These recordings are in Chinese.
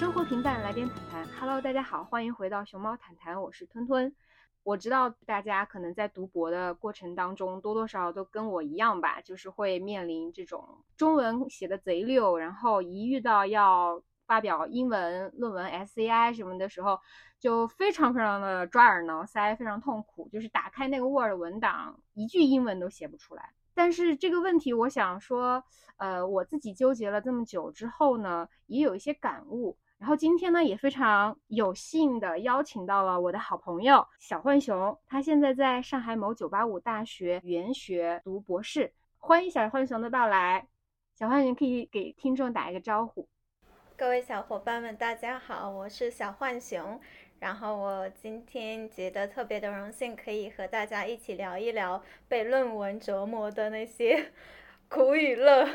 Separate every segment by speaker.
Speaker 1: 生活平淡，来点谈谈。Hello，大家好，欢迎回到熊猫谈谈，我是吞吞。我知道大家可能在读博的过程当中，多多少少都跟我一样吧，就是会面临这种中文写的贼溜，然后一遇到要发表英文论文、SCI 什么的时候，就非常非常的抓耳挠腮，非常痛苦，就是打开那个 Word 文档，一句英文都写不出来。但是这个问题，我想说，呃，我自己纠结了这么久之后呢，也有一些感悟。然后今天呢，也非常有幸的邀请到了我的好朋友小浣熊，他现在在上海某985大学语言学读博士。欢迎小浣熊的到来，小浣熊可以给听众打一个招呼。
Speaker 2: 各位小伙伴们，大家好，我是小浣熊。然后我今天觉得特别的荣幸，可以和大家一起聊一聊被论文折磨的那些 苦与乐。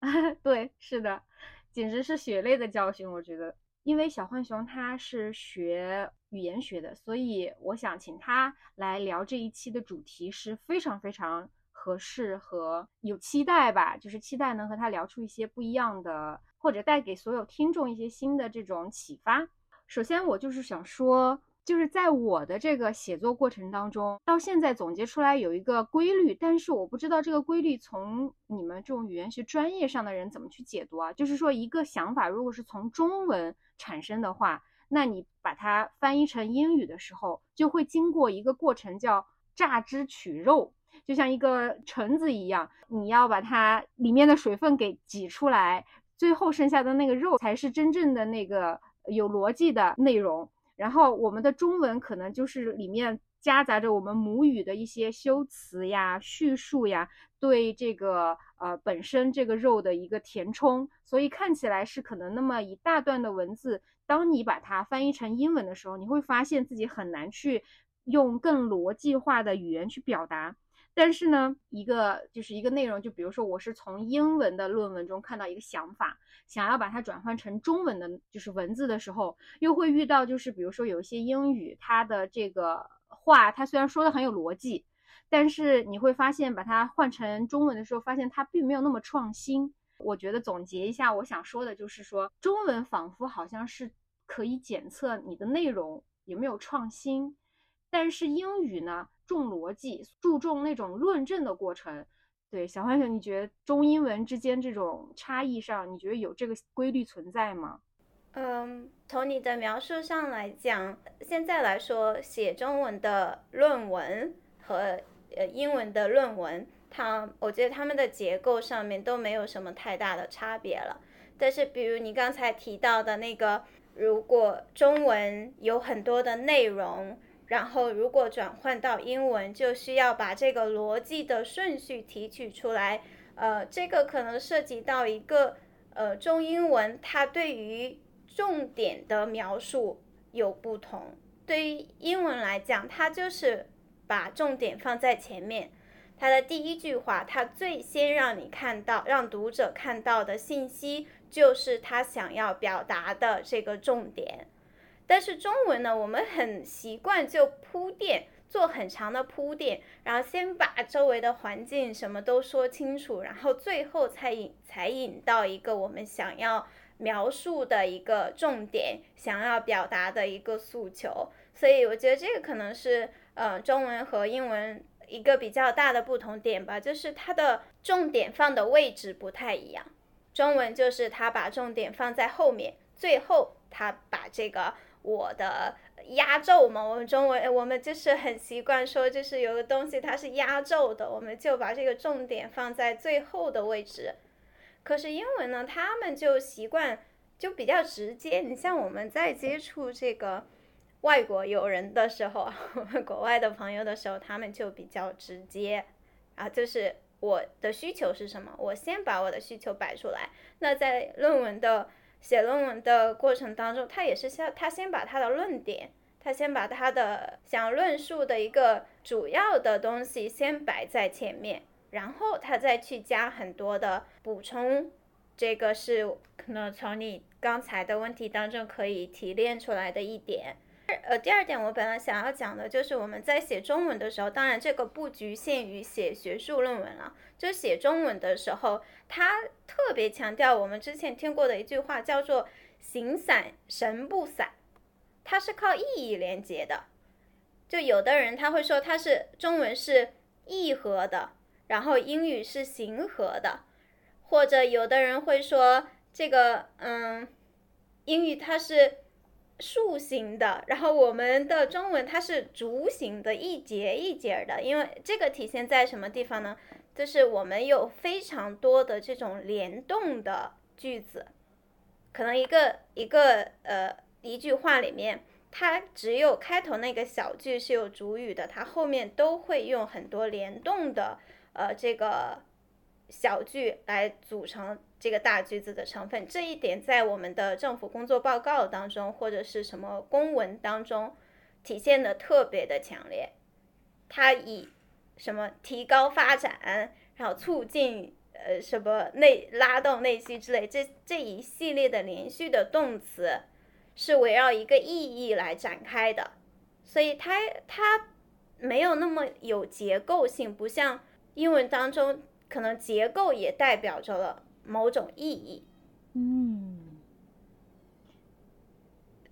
Speaker 1: 对，是的，简直是血泪的教训，我觉得。因为小浣熊他是学语言学的，所以我想请他来聊这一期的主题是非常非常合适和有期待吧，就是期待能和他聊出一些不一样的，或者带给所有听众一些新的这种启发。首先，我就是想说。就是在我的这个写作过程当中，到现在总结出来有一个规律，但是我不知道这个规律从你们这种语言学专业上的人怎么去解读啊？就是说，一个想法如果是从中文产生的话，那你把它翻译成英语的时候，就会经过一个过程叫榨汁取肉，就像一个橙子一样，你要把它里面的水分给挤出来，最后剩下的那个肉才是真正的那个有逻辑的内容。然后我们的中文可能就是里面夹杂着我们母语的一些修辞呀、叙述呀，对这个呃本身这个肉的一个填充，所以看起来是可能那么一大段的文字，当你把它翻译成英文的时候，你会发现自己很难去用更逻辑化的语言去表达。但是呢，一个就是一个内容，就比如说我是从英文的论文中看到一个想法，想要把它转换成中文的，就是文字的时候，又会遇到就是比如说有一些英语，它的这个话，它虽然说的很有逻辑，但是你会发现把它换成中文的时候，发现它并没有那么创新。我觉得总结一下，我想说的就是说，中文仿佛好像是可以检测你的内容有没有创新，但是英语呢？重逻辑，注重那种论证的过程。对，小浣熊，你觉得中英文之间这种差异上，你觉得有这个规律存在吗？
Speaker 2: 嗯，从你的描述上来讲，现在来说，写中文的论文和呃英文的论文，它我觉得他们的结构上面都没有什么太大的差别了。但是，比如你刚才提到的那个，如果中文有很多的内容。然后，如果转换到英文，就需要把这个逻辑的顺序提取出来。呃，这个可能涉及到一个呃中英文，它对于重点的描述有不同。对于英文来讲，它就是把重点放在前面，它的第一句话，它最先让你看到、让读者看到的信息，就是他想要表达的这个重点。但是中文呢，我们很习惯就铺垫，做很长的铺垫，然后先把周围的环境什么都说清楚，然后最后才引才引到一个我们想要描述的一个重点，想要表达的一个诉求。所以我觉得这个可能是呃中文和英文一个比较大的不同点吧，就是它的重点放的位置不太一样。中文就是它把重点放在后面，最后它把这个。我的压轴嘛，我们中文我们就是很习惯说，就是有个东西它是压轴的，我们就把这个重点放在最后的位置。可是英文呢，他们就习惯就比较直接。你像我们在接触这个外国友人的时候，国外的朋友的时候，他们就比较直接啊，就是我的需求是什么，我先把我的需求摆出来。那在论文的。写论文的过程当中，他也是先他先把他的论点，他先把他的想要论述的一个主要的东西先摆在前面，然后他再去加很多的补充。这个是可能从你刚才的问题当中可以提炼出来的一点。呃，第二点我本来想要讲的就是我们在写中文的时候，当然这个不局限于写学术论文了，就写中文的时候，他特别强调我们之前听过的一句话，叫做“形散神不散，它是靠意义连接的。就有的人他会说它是中文是意合的，然后英语是形合的，或者有的人会说这个嗯，英语它是竖形的，然后我们的中文它是竹形的，一节一节的。因为这个体现在什么地方呢？就是我们有非常多的这种联动的句子，可能一个一个呃一句话里面。它只有开头那个小句是有主语的，它后面都会用很多联动的呃这个小句来组成这个大句子的成分。这一点在我们的政府工作报告当中或者是什么公文当中体现的特别的强烈。它以什么提高发展，然后促进呃什么内拉动内需之类这这一系列的连续的动词。是围绕一个意义来展开的，所以它它没有那么有结构性，不像英文当中可能结构也代表着了某种意义。
Speaker 1: 嗯，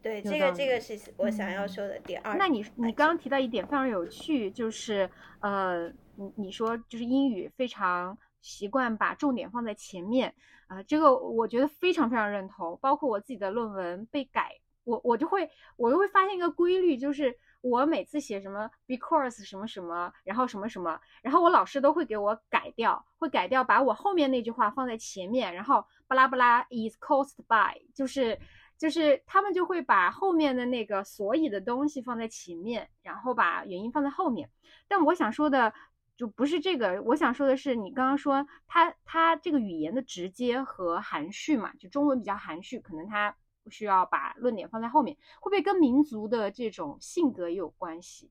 Speaker 2: 对，这个这个是我想要说的第二。
Speaker 1: 那你你刚刚提到一点非常有趣，就是呃，你你说就是英语非常习惯把重点放在前面。啊，这个我觉得非常非常认同。包括我自己的论文被改，我我就会我就会发现一个规律，就是我每次写什么 because 什么什么，然后什么什么，然后我老师都会给我改掉，会改掉，把我后面那句话放在前面，然后巴拉巴拉 is caused by，就是就是他们就会把后面的那个所以的东西放在前面，然后把原因放在后面。但我想说的。就不是这个，我想说的是，你刚刚说它它这个语言的直接和含蓄嘛，就中文比较含蓄，可能它不不需要把论点放在后面，会不会跟民族的这种性格也有关系？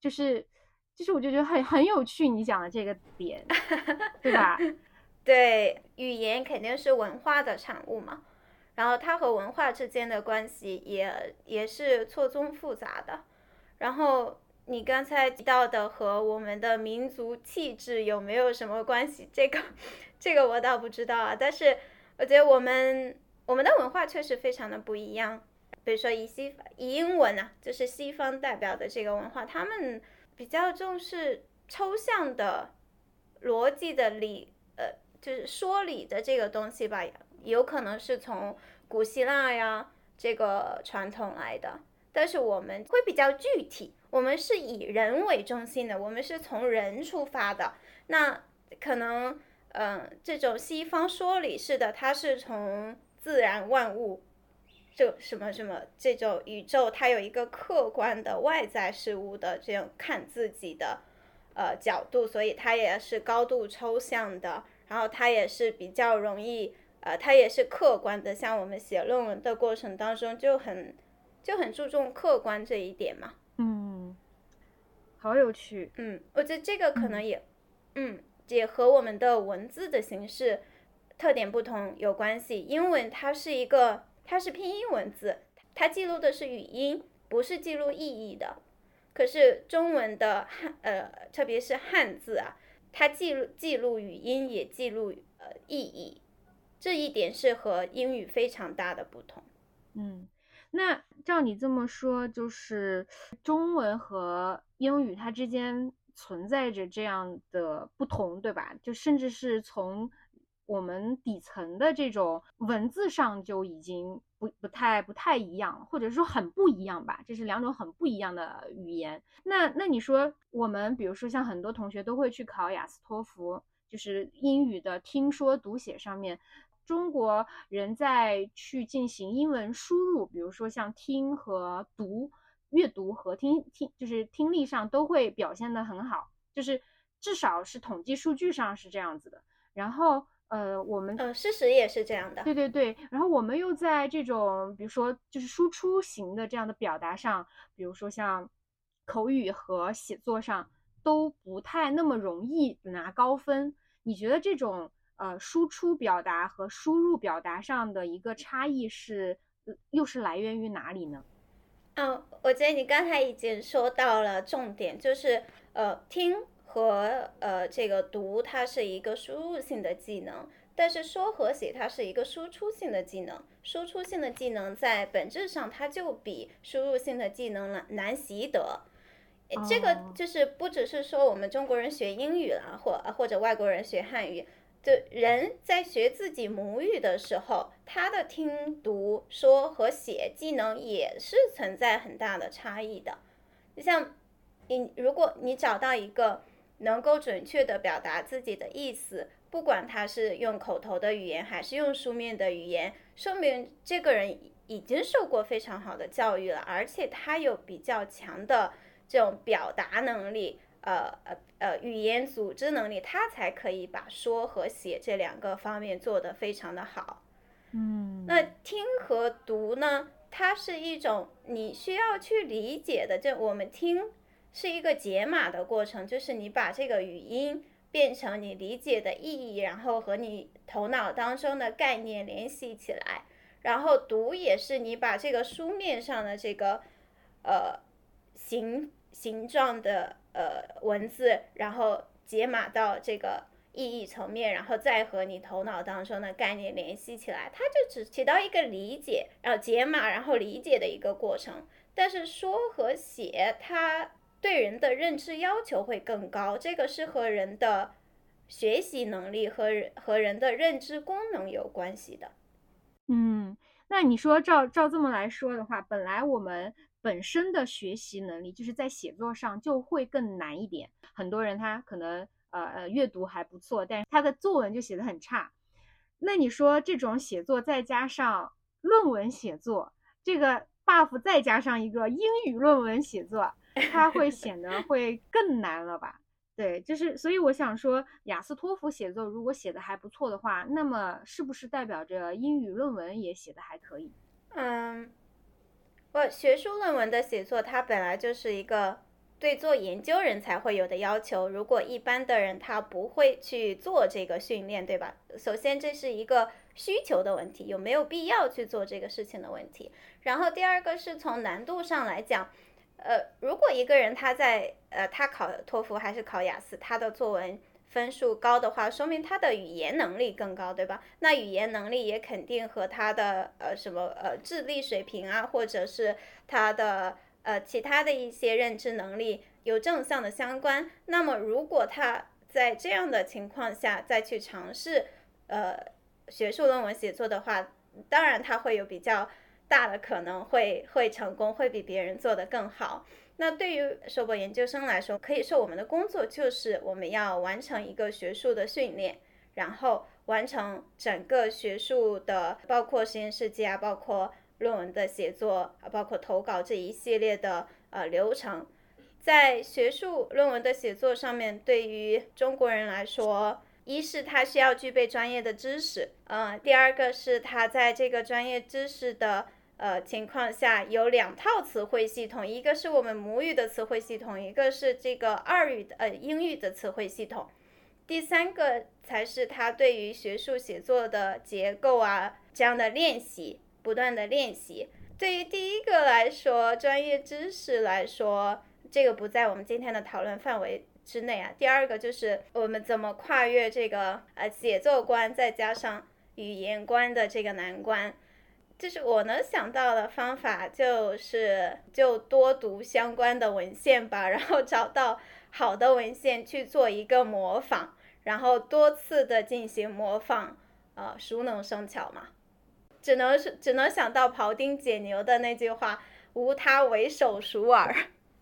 Speaker 1: 就是就是我就觉得很很有趣，你讲的这个点，对吧？
Speaker 2: 对，语言肯定是文化的产物嘛，然后它和文化之间的关系也也是错综复杂的，然后。你刚才提到的和我们的民族气质有没有什么关系？这个，这个我倒不知道啊。但是我觉得我们我们的文化确实非常的不一样。比如说以西以英文啊，就是西方代表的这个文化，他们比较重视抽象的逻辑的理，呃，就是说理的这个东西吧，有可能是从古希腊呀这个传统来的。但是我们会比较具体。我们是以人为中心的，我们是从人出发的。那可能，嗯，这种西方说理式的，它是从自然万物，就什么什么这种宇宙，它有一个客观的外在事物的这样看自己的，呃角度，所以它也是高度抽象的。然后它也是比较容易，呃，它也是客观的。像我们写论文的过程当中，就很就很注重客观这一点嘛。
Speaker 1: 嗯，好有趣。
Speaker 2: 嗯，我觉得这个可能也，嗯，也和我们的文字的形式特点不同有关系。英文它是一个，它是拼音文字，它记录的是语音，不是记录意义的。可是中文的汉，呃，特别是汉字啊，它记录记录语音，也记录呃意义，这一点是和英语非常大的不同。
Speaker 1: 嗯。那照你这么说，就是中文和英语它之间存在着这样的不同，对吧？就甚至是从我们底层的这种文字上就已经不不太不太一样，或者说很不一样吧。这是两种很不一样的语言。那那你说，我们比如说像很多同学都会去考雅思托福，就是英语的听说读写上面。中国人在去进行英文输入，比如说像听和读、阅读和听听，就是听力上都会表现的很好，就是至少是统计数据上是这样子的。然后，呃，我们
Speaker 2: 呃，事实也是这样的。
Speaker 1: 对对对。然后我们又在这种，比如说就是输出型的这样的表达上，比如说像口语和写作上都不太那么容易拿高分。你觉得这种？呃，输出表达和输入表达上的一个差异是，又是来源于哪里呢？
Speaker 2: 嗯，我觉得你刚才已经说到了重点，就是呃，听和呃这个读，它是一个输入性的技能，但是说和写它是一个输出性的技能，输出性的技能在本质上它就比输入性的技能难难习得。这个就是不只是说我们中国人学英语了，或或者外国人学汉语，就人在学自己母语的时候，他的听读说和写技能也是存在很大的差异的。就像你，如果你找到一个能够准确地表达自己的意思，不管他是用口头的语言还是用书面的语言，说明这个人已经受过非常好的教育了，而且他有比较强的这种表达能力，呃呃呃，语言组织能力，他才可以把说和写这两个方面做得非常的好。
Speaker 1: 嗯，
Speaker 2: 那听和读呢？它是一种你需要去理解的，就我们听是一个解码的过程，就是你把这个语音。变成你理解的意义，然后和你头脑当中的概念联系起来，然后读也是你把这个书面上的这个呃形形状的呃文字，然后解码到这个意义层面，然后再和你头脑当中的概念联系起来，它就只起到一个理解，然后解码，然后理解的一个过程。但是说和写它。对人的认知要求会更高，这个是和人的学习能力和人和人的认知功能有关系的。
Speaker 1: 嗯，那你说照照这么来说的话，本来我们本身的学习能力就是在写作上就会更难一点。很多人他可能呃呃阅读还不错，但是他的作文就写的很差。那你说这种写作再加上论文写作，这个 buff 再加上一个英语论文写作。它会显得会更难了吧？对，就是所以我想说，雅思托福写作如果写的还不错的话，那么是不是代表着英语论文也写的还可以？
Speaker 2: 嗯，我学术论文的写作，它本来就是一个对做研究人才会有的要求。如果一般的人他不会去做这个训练，对吧？首先这是一个需求的问题，有没有必要去做这个事情的问题。然后第二个是从难度上来讲。呃，如果一个人他在呃他考托福还是考雅思，他的作文分数高的话，说明他的语言能力更高，对吧？那语言能力也肯定和他的呃什么呃智力水平啊，或者是他的呃其他的一些认知能力有正向的相关。那么如果他在这样的情况下再去尝试呃学术论文写作的话，当然他会有比较。大的可能会会成功，会比别人做得更好。那对于硕博研究生来说，可以说我们的工作就是我们要完成一个学术的训练，然后完成整个学术的，包括实验室记啊，包括论文的写作啊，包括投稿这一系列的呃流程。在学术论文的写作上面，对于中国人来说，一是他需要具备专业的知识，嗯，第二个是他在这个专业知识的。呃，情况下有两套词汇系统，一个是我们母语的词汇系统，一个是这个二语的呃英语的词汇系统，第三个才是他对于学术写作的结构啊这样的练习，不断的练习。对于第一个来说，专业知识来说，这个不在我们今天的讨论范围之内啊。第二个就是我们怎么跨越这个呃写作关，再加上语言关的这个难关。就是我能想到的方法，就是就多读相关的文献吧，然后找到好的文献去做一个模仿，然后多次的进行模仿，呃，熟能生巧嘛。只能是只能想到庖丁解牛的那句话：“无他，唯手熟耳。”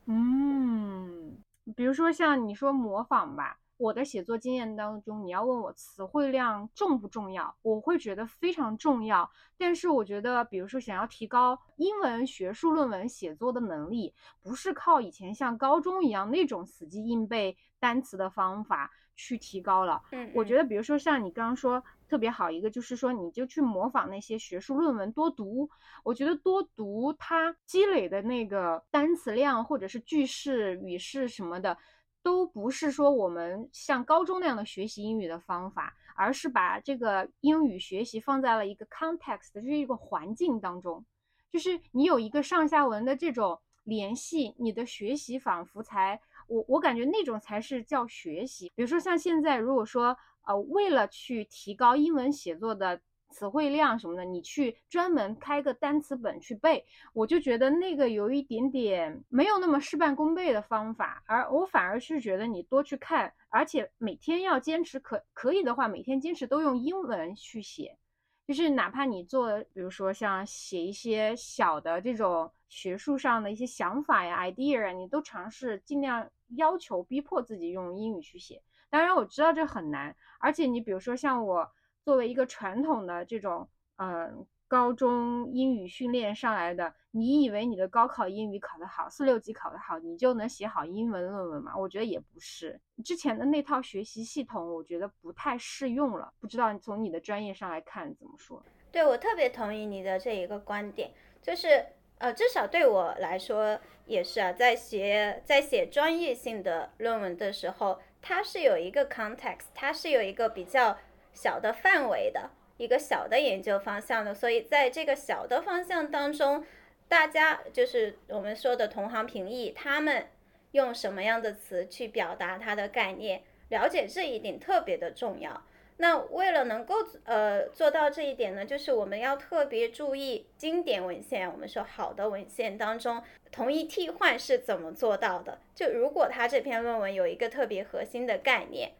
Speaker 1: 嗯，比如说像你说模仿吧。我的写作经验当中，你要问我词汇量重不重要，我会觉得非常重要。但是我觉得，比如说想要提高英文学术论文写作的能力，不是靠以前像高中一样那种死记硬背单词的方法去提高了。
Speaker 2: 嗯，
Speaker 1: 我觉得，比如说像你刚刚说特别好一个，就是说你就去模仿那些学术论文，多读。我觉得多读，它积累的那个单词量或者是句式、语式什么的。都不是说我们像高中那样的学习英语的方法，而是把这个英语学习放在了一个 context，就是一个环境当中，就是你有一个上下文的这种联系，你的学习仿佛才我我感觉那种才是叫学习。比如说像现在，如果说呃，为了去提高英文写作的词汇量什么的，你去专门开个单词本去背，我就觉得那个有一点点没有那么事半功倍的方法，而我反而是觉得你多去看，而且每天要坚持，可可以的话，每天坚持都用英文去写。就是哪怕你做，比如说像写一些小的这种学术上的一些想法呀、idea 啊，你都尝试尽量要求逼迫自己用英语去写。当然我知道这很难，而且你比如说像我作为一个传统的这种，嗯。高中英语训练上来的，你以为你的高考英语考得好，四六级考得好，你就能写好英文论文吗？我觉得也不是。之前的那套学习系统，我觉得不太适用了。不知道从你的专业上来看怎么说？
Speaker 2: 对我特别同意你的这一个观点，就是呃，至少对我来说也是啊，在写在写专业性的论文的时候，它是有一个 context，它是有一个比较小的范围的。一个小的研究方向的，所以在这个小的方向当中，大家就是我们说的同行评议，他们用什么样的词去表达它的概念，了解这一点特别的重要。那为了能够呃做到这一点呢，就是我们要特别注意经典文献，我们说好的文献当中，同义替换是怎么做到的？就如果他这篇论文有一个特别核心的概念。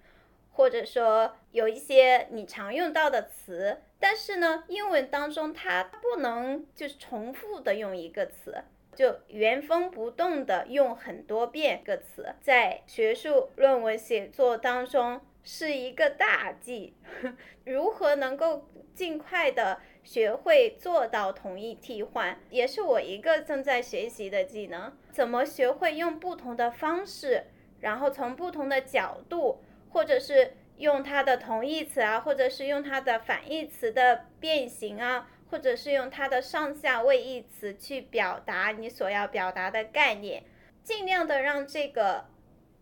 Speaker 2: 或者说有一些你常用到的词，但是呢，英文当中它不能就是重复的用一个词，就原封不动的用很多遍一个词，在学术论文写作当中是一个大忌。如何能够尽快的学会做到同义替换，也是我一个正在学习的技能。怎么学会用不同的方式，然后从不同的角度。或者是用它的同义词啊，或者是用它的反义词的变形啊，或者是用它的上下位义词去表达你所要表达的概念，尽量的让这个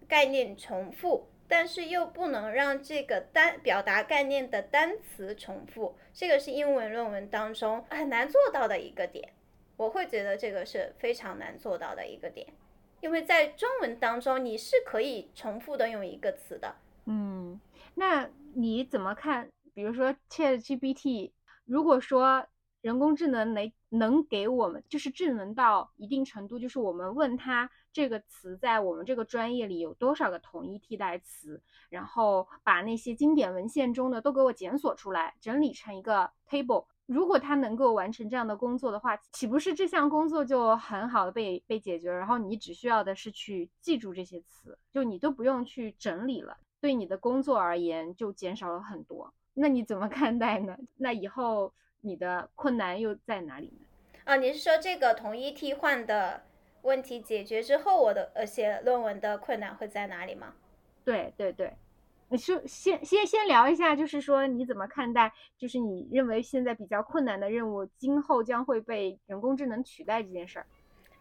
Speaker 2: 概念重复，但是又不能让这个单表达概念的单词重复，这个是英文论文当中很难做到的一个点。我会觉得这个是非常难做到的一个点，因为在中文当中你是可以重复的用一个词的。
Speaker 1: 嗯，那你怎么看？比如说 ChatGPT，如果说人工智能能能给我们，就是智能到一定程度，就是我们问他这个词在我们这个专业里有多少个统一替代词，然后把那些经典文献中的都给我检索出来，整理成一个 table。如果他能够完成这样的工作的话，岂不是这项工作就很好的被被解决？然后你只需要的是去记住这些词，就你都不用去整理了。对你的工作而言就减少了很多，那你怎么看待呢？那以后你的困难又在哪里呢？
Speaker 2: 啊，你是说这个统一替换的问题解决之后，我的呃写论文的困难会在哪里吗？
Speaker 1: 对对对，你说先先先聊一下，就是说你怎么看待，就是你认为现在比较困难的任务，今后将会被人工智能取代这件事儿？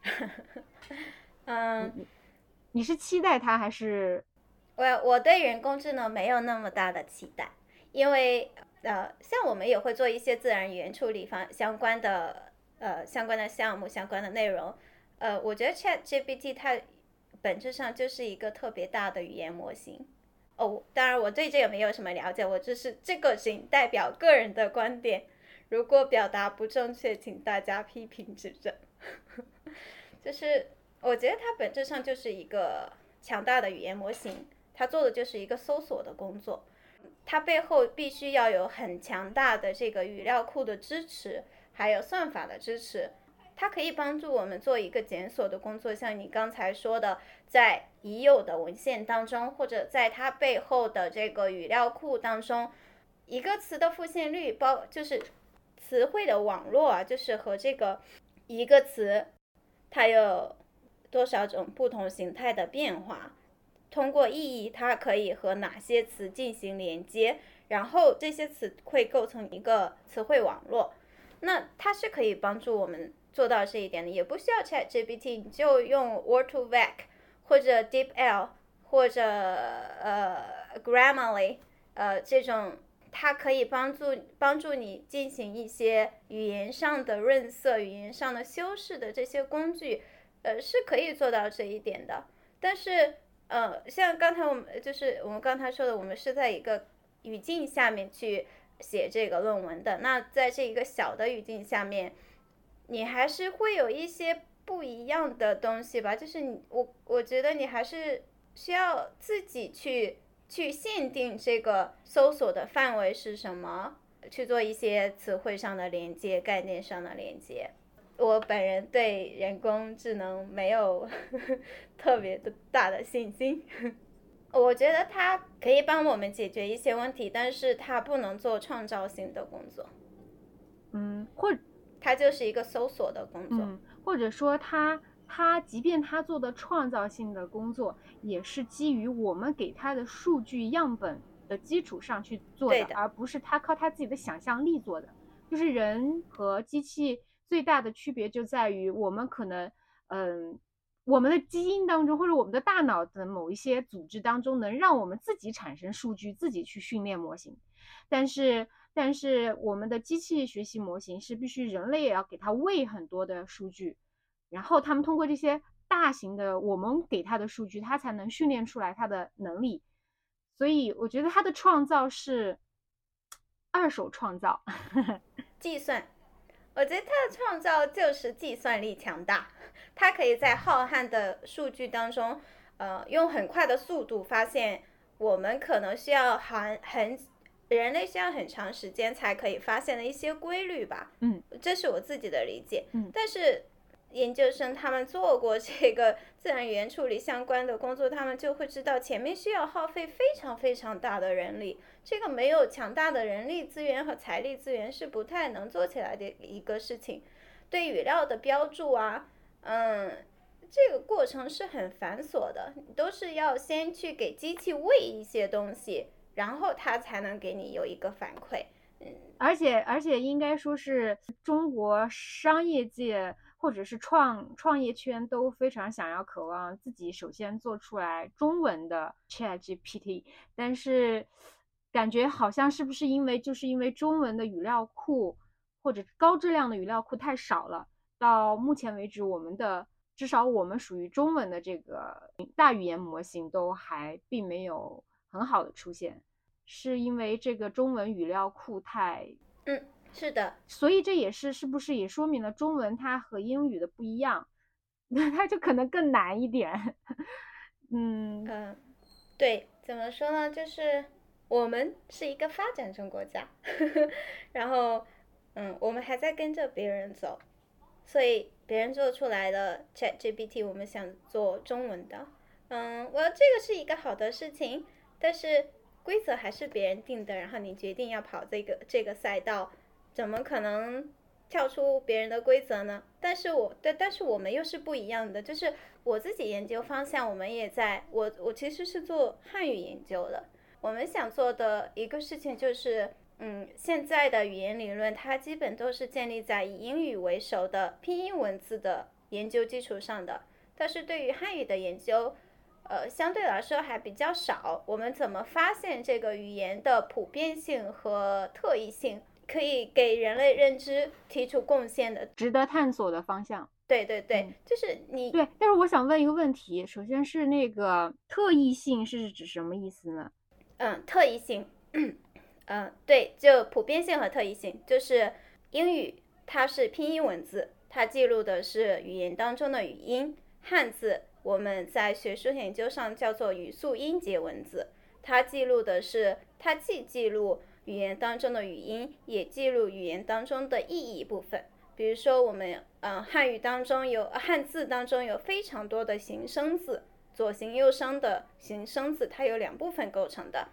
Speaker 2: 嗯，
Speaker 1: 你是期待它还是？
Speaker 2: 我我对人工智能没有那么大的期待，因为呃，像我们也会做一些自然语言处理方相关的呃相关的项目相关的内容，呃，我觉得 Chat GPT 它本质上就是一个特别大的语言模型。哦，当然我对这个没有什么了解，我只是这个仅代表个人的观点，如果表达不正确，请大家批评指正。就是我觉得它本质上就是一个强大的语言模型。它做的就是一个搜索的工作，它背后必须要有很强大的这个语料库的支持，还有算法的支持。它可以帮助我们做一个检索的工作，像你刚才说的，在已有的文献当中，或者在它背后的这个语料库当中，一个词的复现率包就是词汇的网络啊，就是和这个一个词它有多少种不同形态的变化。通过意义，它可以和哪些词进行连接，然后这些词会构成一个词汇网络。那它是可以帮助我们做到这一点的，也不需要 Chat GPT，你就用 Word to Vec 或者 DeepL 或者呃 Grammarly 呃这种，它可以帮助帮助你进行一些语言上的润色、语言上的修饰的这些工具，呃是可以做到这一点的，但是。呃，像刚才我们就是我们刚才说的，我们是在一个语境下面去写这个论文的。那在这一个小的语境下面，你还是会有一些不一样的东西吧？就是你我我觉得你还是需要自己去去限定这个搜索的范围是什么，去做一些词汇上的连接、概念上的连接。我本人对人工智能没有 特别的大的信心。我觉得它可以帮我们解决一些问题，但是它不能做创造性的工作。
Speaker 1: 嗯，或
Speaker 2: 它就是一个搜索的工作。
Speaker 1: 嗯，或者说它它即便它做的创造性的工作，也是基于我们给它的数据样本的基础上去做
Speaker 2: 的，
Speaker 1: 而不是它靠它自己的想象力做的。就是人和机器。最大的区别就在于，我们可能，嗯，我们的基因当中或者我们的大脑的某一些组织当中，能让我们自己产生数据，自己去训练模型。但是，但是我们的机器学习模型是必须人类也要给它喂很多的数据，然后他们通过这些大型的我们给它的数据，它才能训练出来它的能力。所以，我觉得它的创造是二手创造，
Speaker 2: 计算。我觉得它的创造就是计算力强大，它可以在浩瀚的数据当中，呃，用很快的速度发现我们可能需要很很人类需要很长时间才可以发现的一些规律吧。
Speaker 1: 嗯，
Speaker 2: 这是我自己的理解。
Speaker 1: 嗯，
Speaker 2: 但是。研究生他们做过这个自然语言处理相关的工作，他们就会知道前面需要耗费非常非常大的人力，这个没有强大的人力资源和财力资源是不太能做起来的一个事情。对语料的标注啊，嗯，这个过程是很繁琐的，都是要先去给机器喂一些东西，然后它才能给你有一个反馈。嗯，
Speaker 1: 而且而且应该说是中国商业界。或者是创创业圈都非常想要渴望自己首先做出来中文的 Chat GPT，但是感觉好像是不是因为就是因为中文的语料库或者高质量的语料库太少了，到目前为止我们的至少我们属于中文的这个大语言模型都还并没有很好的出现，是因为这个中文语料库太
Speaker 2: 嗯。是的，
Speaker 1: 所以这也是是不是也说明了中文它和英语的不一样，那它就可能更难一点。
Speaker 2: 嗯嗯，对，怎么说呢？就是我们是一个发展中国家，然后嗯，我们还在跟着别人走，所以别人做出来的 ChatGPT，我们想做中文的，嗯，我这个是一个好的事情，但是规则还是别人定的，然后你决定要跑这个这个赛道。怎么可能跳出别人的规则呢？但是我但但是我们又是不一样的，就是我自己研究方向，我们也在我我其实是做汉语研究的。我们想做的一个事情就是，嗯，现在的语言理论它基本都是建立在以英语为首的拼音文字的研究基础上的，但是对于汉语的研究，呃，相对来说还比较少。我们怎么发现这个语言的普遍性和特异性？可以给人类认知提出贡献的、
Speaker 1: 值得探索的方向。
Speaker 2: 对对对，就是你
Speaker 1: 对。但是我想问一个问题，首先是那个特异性是指什么意思呢？
Speaker 2: 嗯，特异性，嗯，对，就普遍性和特异性，就是英语它是拼音文字，它记录的是语言当中的语音；汉字我们在学术研究上叫做语素音节文字，它记录的是它既记录。语言当中的语音也记录语言当中的意义部分，比如说我们嗯汉语当中有汉字当中有非常多的形声字，左形右声的形声字，它有两部分构成的，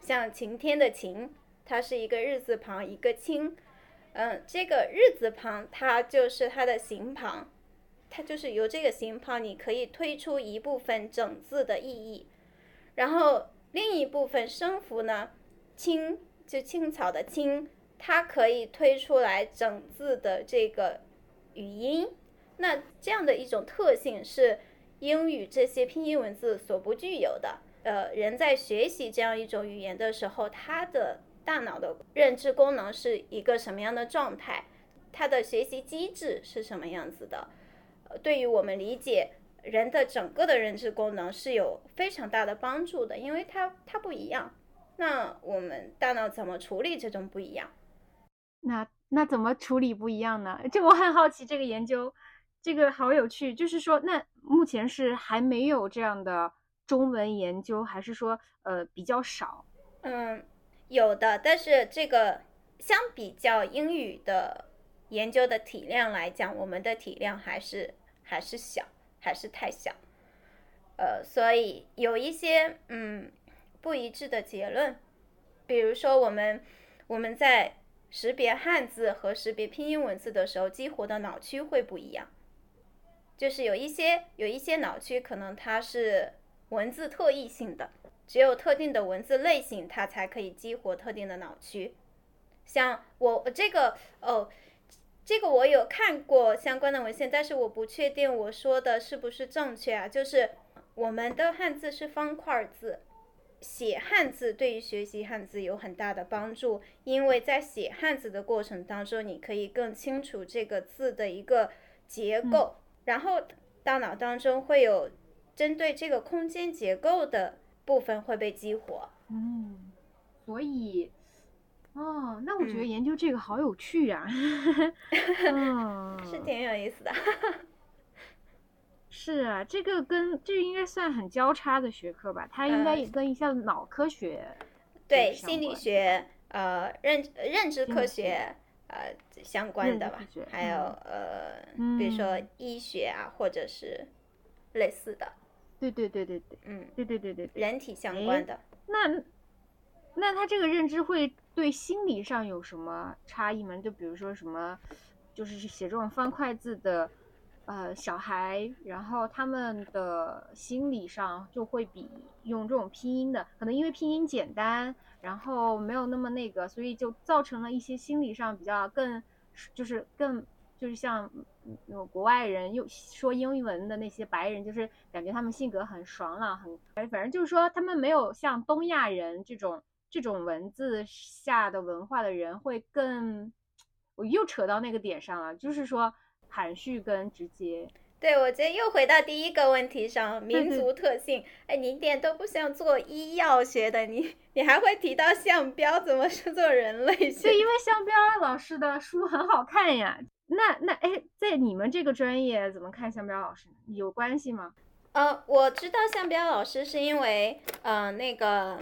Speaker 2: 像晴天的晴，它是一个日字旁一个清，嗯，这个日字旁它就是它的形旁，它就是由这个形旁你可以推出一部分整字的意义，然后另一部分声符呢，青。就青草的青，它可以推出来整字的这个语音。那这样的一种特性是英语这些拼音文字所不具有的。呃，人在学习这样一种语言的时候，他的大脑的认知功能是一个什么样的状态？他的学习机制是什么样子的？呃，对于我们理解人的整个的认知功能是有非常大的帮助的，因为它它不一样。那我们大脑怎么处理这种不一样？
Speaker 1: 那那怎么处理不一样呢？这我很好奇，这个研究，这个好有趣。就是说，那目前是还没有这样的中文研究，还是说呃比较少？
Speaker 2: 嗯，有的，但是这个相比较英语的研究的体量来讲，我们的体量还是还是小，还是太小。呃，所以有一些嗯不一致的结论，比如说我们我们在识别汉字和识别拼音文字的时候，激活的脑区会不一样，就是有一些有一些脑区可能它是文字特异性的，只有特定的文字类型它才可以激活特定的脑区，像我这个哦。这个我有看过相关的文献，但是我不确定我说的是不是正确啊，就是。我们的汉字是方块字，写汉字对于学习汉字有很大的帮助，因为在写汉字的过程当中，你可以更清楚这个字的一个结构，然后大脑当中会有针对这个空间结构的部分会被激活。
Speaker 1: 嗯，所以，哦，那我觉得研究这个好有趣呀，嗯，
Speaker 2: 是挺有意思的。
Speaker 1: 是啊，这个跟这个应该算很交叉的学科吧？它应该也跟一下脑科学，
Speaker 2: 对心理学、呃认认知科学呃相关的吧？还有呃，比如说医学啊，或者是类似的。
Speaker 1: 对对对对对，
Speaker 2: 嗯，
Speaker 1: 对对对对对，
Speaker 2: 人体相关的。
Speaker 1: 那那他这个认知会对心理上有什么差异吗？就比如说什么，就是写这种方块字的。呃，小孩，然后他们的心理上就会比用这种拼音的，可能因为拼音简单，然后没有那么那个，所以就造成了一些心理上比较更，就是更就是像有国外人又说英文的那些白人，就是感觉他们性格很爽朗，很反正就是说他们没有像东亚人这种这种文字下的文化的人会更，我又扯到那个点上了，就是说。含蓄跟直接，
Speaker 2: 对我觉得又回到第一个问题上，民族特性。哎，你一点都不像做医药学的，你你还会提到项标，怎么是做人类学？
Speaker 1: 就，因为项标老师的书很好看呀。那那哎，在你们这个专业怎么看项标老师？有关系吗？
Speaker 2: 呃，我知道项标老师是因为，呃，那个。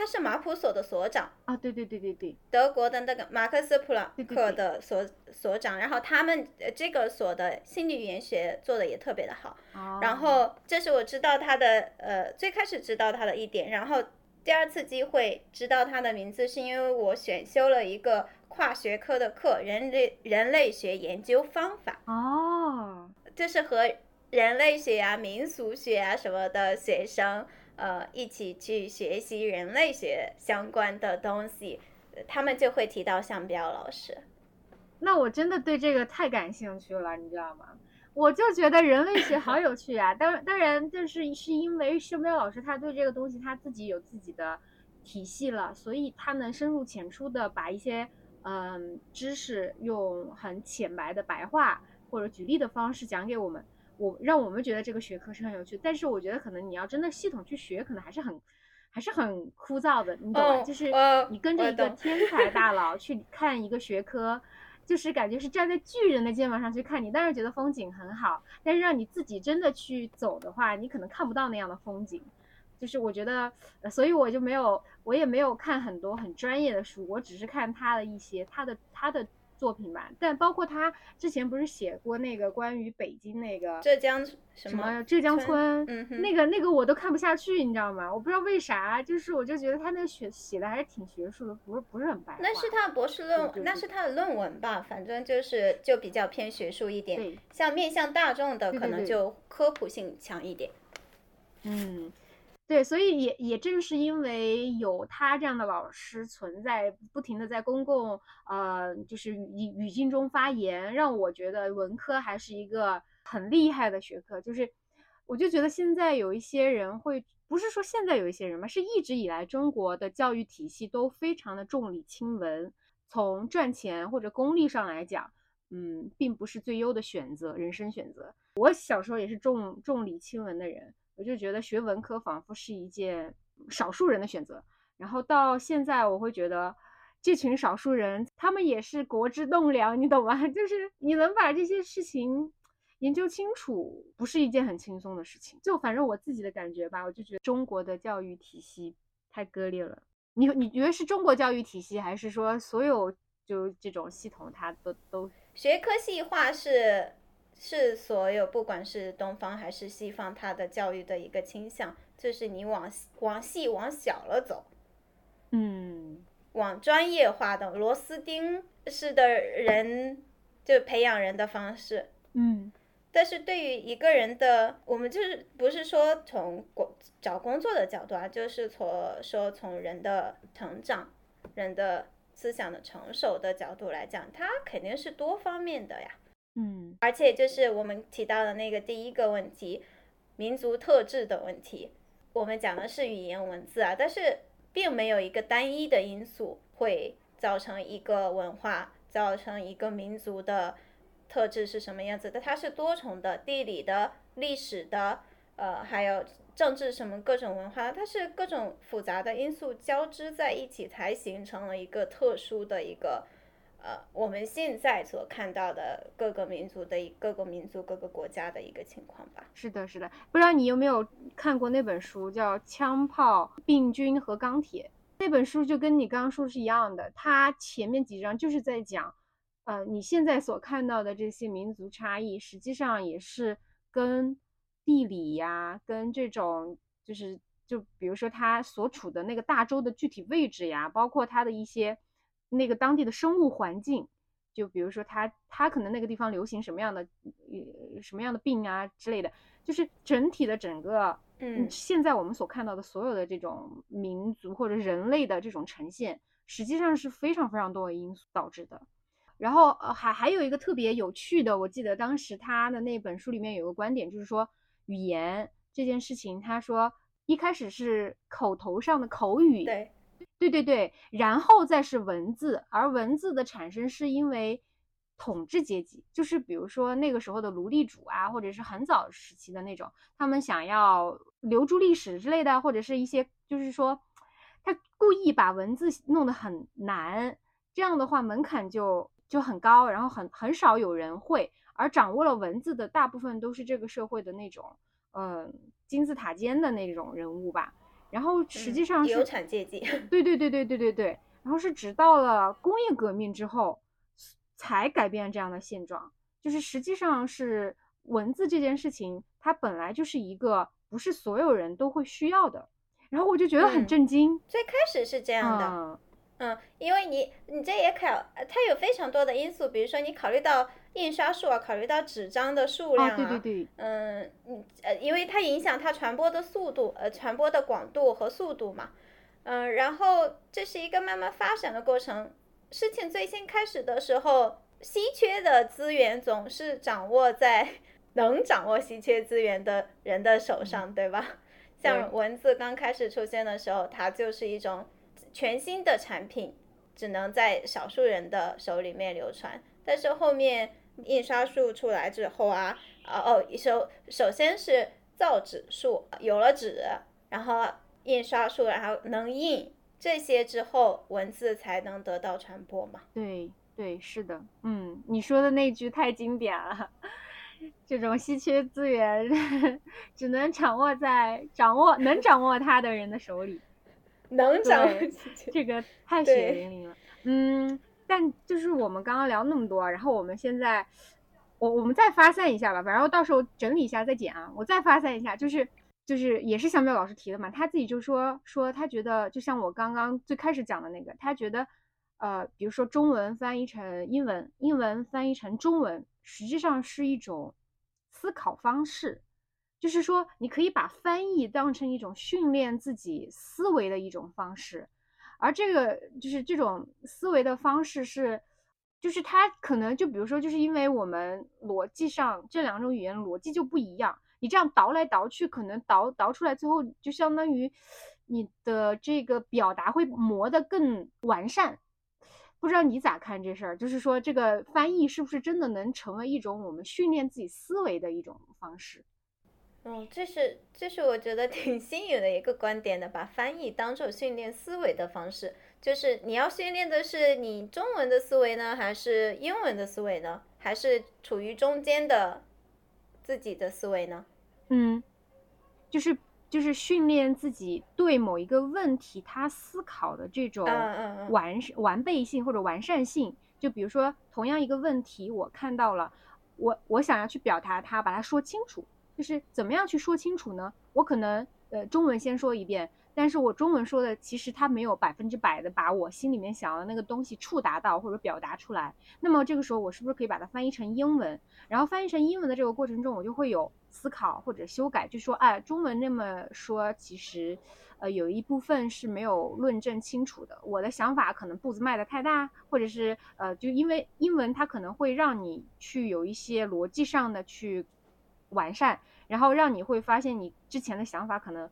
Speaker 2: 他是马普所的所长
Speaker 1: 啊，对对对对对，
Speaker 2: 德国的那个马克思普朗克的所所长，然后他们这个所的心理语言学做的也特别的好，然后这是我知道他的呃最开始知道他的一点，然后第二次机会知道他的名字是因为我选修了一个跨学科的课，人类人类学研究方法。
Speaker 1: 哦，
Speaker 2: 这是和人类学啊、民俗学啊什么的学生。呃，一起去学习人类学相关的东西，他们就会提到向彪老师。
Speaker 1: 那我真的对这个太感兴趣了，你知道吗？我就觉得人类学好有趣啊！当当然，就是是因为向彪老师他对这个东西他自己有自己的体系了，所以他能深入浅出的把一些嗯知识用很浅白的白话或者举例的方式讲给我们。我让我们觉得这个学科是很有趣，但是我觉得可能你要真的系统去学，可能还是很，还是很枯燥的，你懂吗？就是你跟着一个天才 大佬去看一个学科，就是感觉是站在巨人的肩膀上去看，你当然觉得风景很好，但是让你自己真的去走的话，你可能看不到那样的风景。就是我觉得，所以我就没有，我也没有看很多很专业的书，我只是看他的一些他的他的。作品吧，但包括他之前不是写过那个关于北京那个
Speaker 2: 浙江
Speaker 1: 什么浙江村，
Speaker 2: 嗯，
Speaker 1: 那个那个我都看不下去，你知道吗？我不知道为啥，就是我就觉得他那个写写的还是挺学术的，不是不是很白。
Speaker 2: 那是他博士论，那是他的论文吧？反正就是就比较偏学术一点，像面向大众的可能就科普性强一点。
Speaker 1: 嗯。对，所以也也正是因为有他这样的老师存在，不停的在公共呃就是语语境中发言，让我觉得文科还是一个很厉害的学科。就是我就觉得现在有一些人会，不是说现在有一些人嘛，是一直以来中国的教育体系都非常的重理轻文，从赚钱或者功利上来讲，嗯，并不是最优的选择，人生选择。我小时候也是重重理轻文的人。我就觉得学文科仿佛是一件少数人的选择，然后到现在，我会觉得这群少数人，他们也是国之栋梁，你懂吗？就是你能把这些事情研究清楚，不是一件很轻松的事情。就反正我自己的感觉吧，我就觉得中国的教育体系太割裂了。你你觉得是中国教育体系，还是说所有就这种系统它都都
Speaker 2: 学科系化是是所有不管是东方还是西方，它的教育的一个倾向，就是你往往细往小了走，
Speaker 1: 嗯
Speaker 2: 往专业化的螺丝钉式的人就培养人的方式。
Speaker 1: 嗯
Speaker 2: 但是对于一个人的，我们就是不是说从工找工作的角度啊，就是从说从人的成长、人的思想的成熟的角度来讲，它肯定是多方面的呀。
Speaker 1: 嗯。
Speaker 2: 而且就是我们提到的那个第一个问题，民族特质的问题，我们讲的是语言文字啊，但是并没有一个单一的因素会造成一个文化，造成一个民族的特质是什么样子的，它是多重的，地理的、历史的，呃，还有政治什么各种文化，它是各种复杂的因素交织在一起，才形成了一个特殊的一个。呃，我们现在所看到的各个民族的各个民族各个国家的一个情况吧。
Speaker 1: 是的，是的。不知道你有没有看过那本书，叫《枪炮、病菌和钢铁》。那本书就跟你刚刚说的是一样的，它前面几章就是在讲，呃，你现在所看到的这些民族差异，实际上也是跟地理呀，跟这种就是就比如说它所处的那个大洲的具体位置呀，包括它的一些那个当地的生物环境，就比如说他他可能那个地方流行什么样的呃什么样的病啊之类的，就是整体的整个
Speaker 2: 嗯。
Speaker 1: 现在我们所看到的所有的这种民族或者人类的这种呈现，实际上是非常非常多的因素导致的。然后呃还还有一个特别有趣的，我记得当时他的那本书里面有个观点，就是说语言这件事情，他说一开始是口头上的口语，
Speaker 2: 对，
Speaker 1: 对对对，然后再是文字，而文字的产生是因为统治阶级，就是比如说那个时候的奴隶主啊，或者是很早时期的那种，他们想要留住历史之类的，或者是一些就是说，他故意把文字弄得很难，这样的话门槛就就很高，然后很很少有人会，而掌握了文字的大部分都是这个社会的那种，嗯、金字塔尖的那种人物吧。然后实际上是、
Speaker 2: 嗯有产阶级。
Speaker 1: 对对对对对对对，然后是直到了工业革命之后，才改变这样的现状。就是实际上是文字这件事情，它本来就是一个不是所有人都会需要的。然后我就觉得很
Speaker 2: 嗯
Speaker 1: 震惊，
Speaker 2: 最开始是这样的，
Speaker 1: 嗯
Speaker 2: 嗯，因为你你这也考，呃它有非常多的因素，比如说你考虑到印刷术啊，考虑到纸张的数量
Speaker 1: 啊，对对对，
Speaker 2: 嗯，嗯呃，因为它影响它传播的速度，呃，传播的广度和速度嘛，嗯，然后这是一个慢慢发展的过程。事情最先开始的时候，稀缺的资源总是掌握在能掌握稀缺资源的人的手上，对吧？像文字刚开始出现的时候，它就是一种全新的产品，只能在少数人的手里面流传。但是后面印刷术出来之后啊，啊哦，首首先是造纸术，有了纸，然后印刷术，然后能印这些之后，文字才能得到传播嘛。
Speaker 1: 对对，是的，嗯，你说的那句太经典了。这种稀缺资源 只能掌握在掌握能掌握它的人的手里。
Speaker 2: 能掌握
Speaker 1: 对
Speaker 2: 稀缺
Speaker 1: 这个太血淋淋了。嗯，但就是我们刚刚聊那么多，然后我们现在，我我们再发散一下吧，反正到时候整理一下再剪啊。我再发散一下，就是就是也是小淼老师提的嘛，他自己就说说他觉得，就像我刚刚最开始讲的那个，他觉得，呃，比如说中文翻译成英文，英文翻译成中文，实际上是一种思考方式。就是说，你可以把翻译当成一种训练自己思维的一种方式，而这个就是这种思维的方式是，就是它可能就比如说，就是因为我们逻辑上这两种语言逻辑就不一样，你这样倒来倒去，可能倒倒出来，最后就相当于你的这个表达会磨得更完善。不知道你咋看这事儿？就是说，这个翻译是不是真的能成为一种我们训练自己思维的一种方式？
Speaker 2: 嗯，这是这是我觉得挺新颖的一个观点的，把翻译当做训练思维的方式。就是你要训练的是你中文的思维呢，还是英文的思维呢？还是处于中间的自己的思维呢？
Speaker 1: 嗯，就是就是训练自己对某一个问题他思考的这种完完备性或者完善性。就比如说同样一个问题，我看到了，我我想要去表达它，把它说清楚，就是怎么样去说清楚呢？我可能呃中文先说一遍。但是我中文说的其实它没有百分之百的把我心里面想要的那个东西触达到或者表达出来。那么这个时候我是不是可以把它翻译成英文？然后翻译成英文的这个过程中，我就会有思考或者修改，就说哎，中文那么说其实，呃，有一部分是没有论证清楚的。我的想法可能步子迈得太大，或者是呃，就因为英文它可能会让你去有一些逻辑上的去完善。然后让你会发现你之前的想法可能，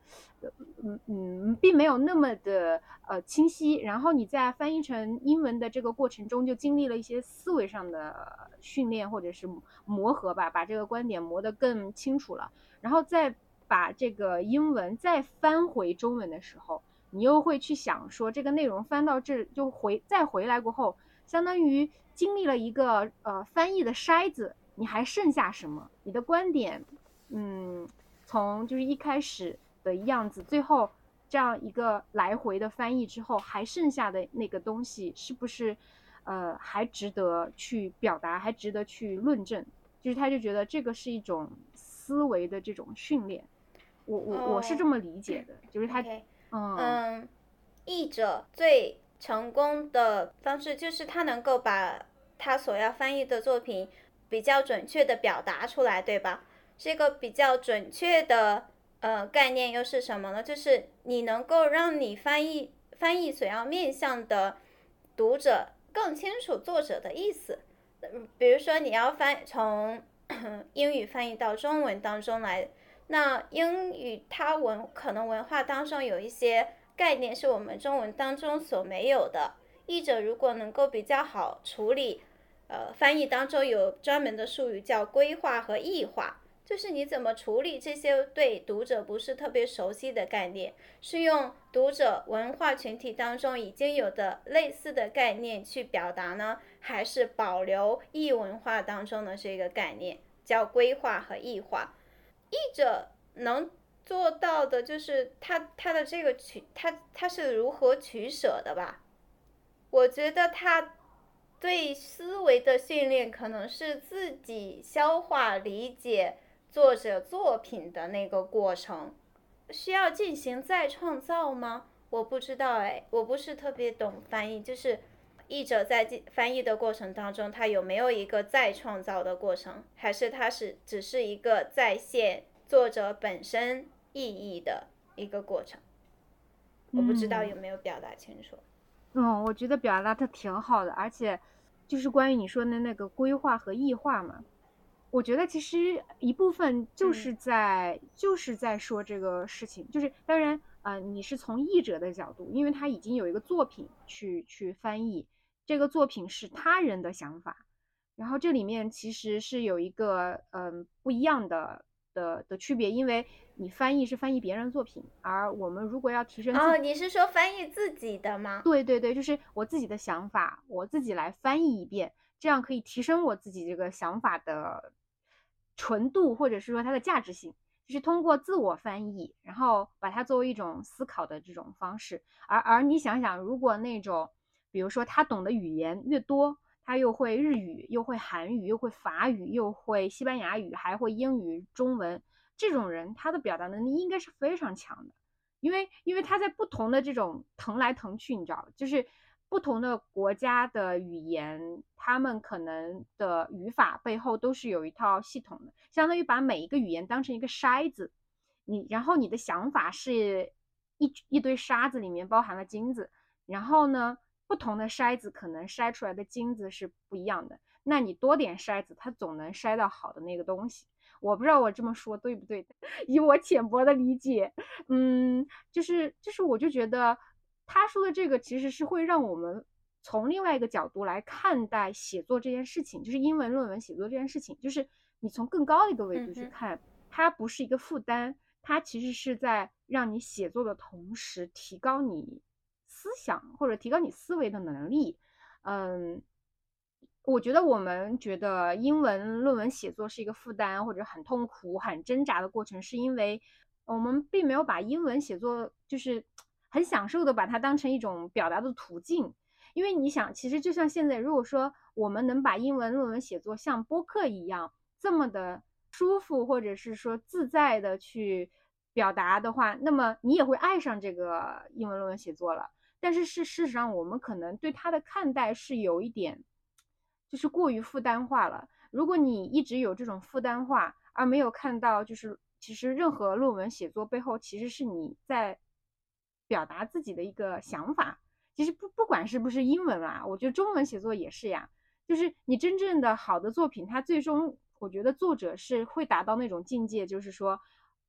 Speaker 1: 嗯嗯，并没有那么的呃清晰。然后你在翻译成英文的这个过程中，就经历了一些思维上的训练或者是磨合吧，把这个观点磨得更清楚了。然后再把这个英文再翻回中文的时候，你又会去想说，这个内容翻到这就回再回来过后，相当于经历了一个呃翻译的筛子，你还剩下什么？你的观点。嗯，从就是一开始的样子，最后这样一个来回的翻译之后，还剩下的那个东西是不是，呃，还值得去表达，还值得去论证？就是他就觉得这个是一种思维的这种训练，我我我是这么理解的，就是他，
Speaker 2: 嗯，译者最成功的方式就是他能够把他所要翻译的作品比较准确的表达出来，对吧？这个比较准确的呃概念又是什么呢？就是你能够让你翻译翻译所要面向的读者更清楚作者的意思。比如说你要翻从 英语翻译到中文当中来，那英语它文可能文化当中有一些概念是我们中文当中所没有的。译者如果能够比较好处理，呃，翻译当中有专门的术语叫规划和异化。就是你怎么处理这些对读者不是特别熟悉的概念，是用读者文化群体当中已经有的类似的概念去表达呢，还是保留异文化当中的这个概念，叫规划和异化？译者能做到的就是他他的这个取他他是如何取舍的吧？我觉得他对思维的训练可能是自己消化理解。作者作品的那个过程需要进行再创造吗？我不知道哎，我不是特别懂翻译，就是译者在翻译的过程当中，他有没有一个再创造的过程，还是他是只是一个再现作者本身意义的一个过程？我不知道有没有表达清楚。
Speaker 1: 嗯，我觉得表达的挺好的，而且就是关于你说的那个规划和异化嘛。我觉得其实一部分就是在就是在说这个事情，就是当然，呃，你是从译者的角度，因为他已经有一个作品去去翻译，这个作品是他人的想法，然后这里面其实是有一个嗯不一样的的的区别，因为你翻译是翻译别人的作品，而我们如果要提升
Speaker 2: 哦，你是说翻译自己的吗？
Speaker 1: 对对对，就是我自己的想法，我自己来翻译一遍，这样可以提升我自己这个想法的。纯度，或者是说它的价值性，就是通过自我翻译，然后把它作为一种思考的这种方式。而而你想想，如果那种，比如说他懂的语言越多，他又会日语，又会韩语，又会法语，又会西班牙语，还会英语、中文，这种人他的表达能力应该是非常强的，因为因为他在不同的这种腾来腾去，你知道，就是。不同的国家的语言，他们可能的语法背后都是有一套系统的，相当于把每一个语言当成一个筛子，你然后你的想法是一一堆沙子里面包含了金子，然后呢，不同的筛子可能筛出来的金子是不一样的，那你多点筛子，它总能筛到好的那个东西。我不知道我这么说对不对，以我浅薄的理解，嗯，就是就是我就觉得。他说的这个其实是会让我们从另外一个角度来看待写作这件事情，就是英文论文写作这件事情，就是你从更高的一个维度去看，它不是一个负担，它其实是在让你写作的同时提高你思想或者提高你思维的能力。嗯，我觉得我们觉得英文论文写作是一个负担或者很痛苦、很挣扎的过程，是因为我们并没有把英文写作就是很享受的把它当成一种表达的途径。因为你想，其实就像现在，如果说我们能把英文论文写作像播客一样这么的舒服，或者是说自在的去表达的话，那么你也会爱上这个英文论文写作了。但是是事实上，我们可能对他的看待是有一点，就是过于负担化了。如果你一直有这种负担化，而没有看到，就是其实任何论文写作背后其实是你在表达自己的一个想法。其实不不管是不是英文啦，我觉得中文写作也是呀。就是你真正的好的作品，它最终我觉得作者是会达到那种境界，就是说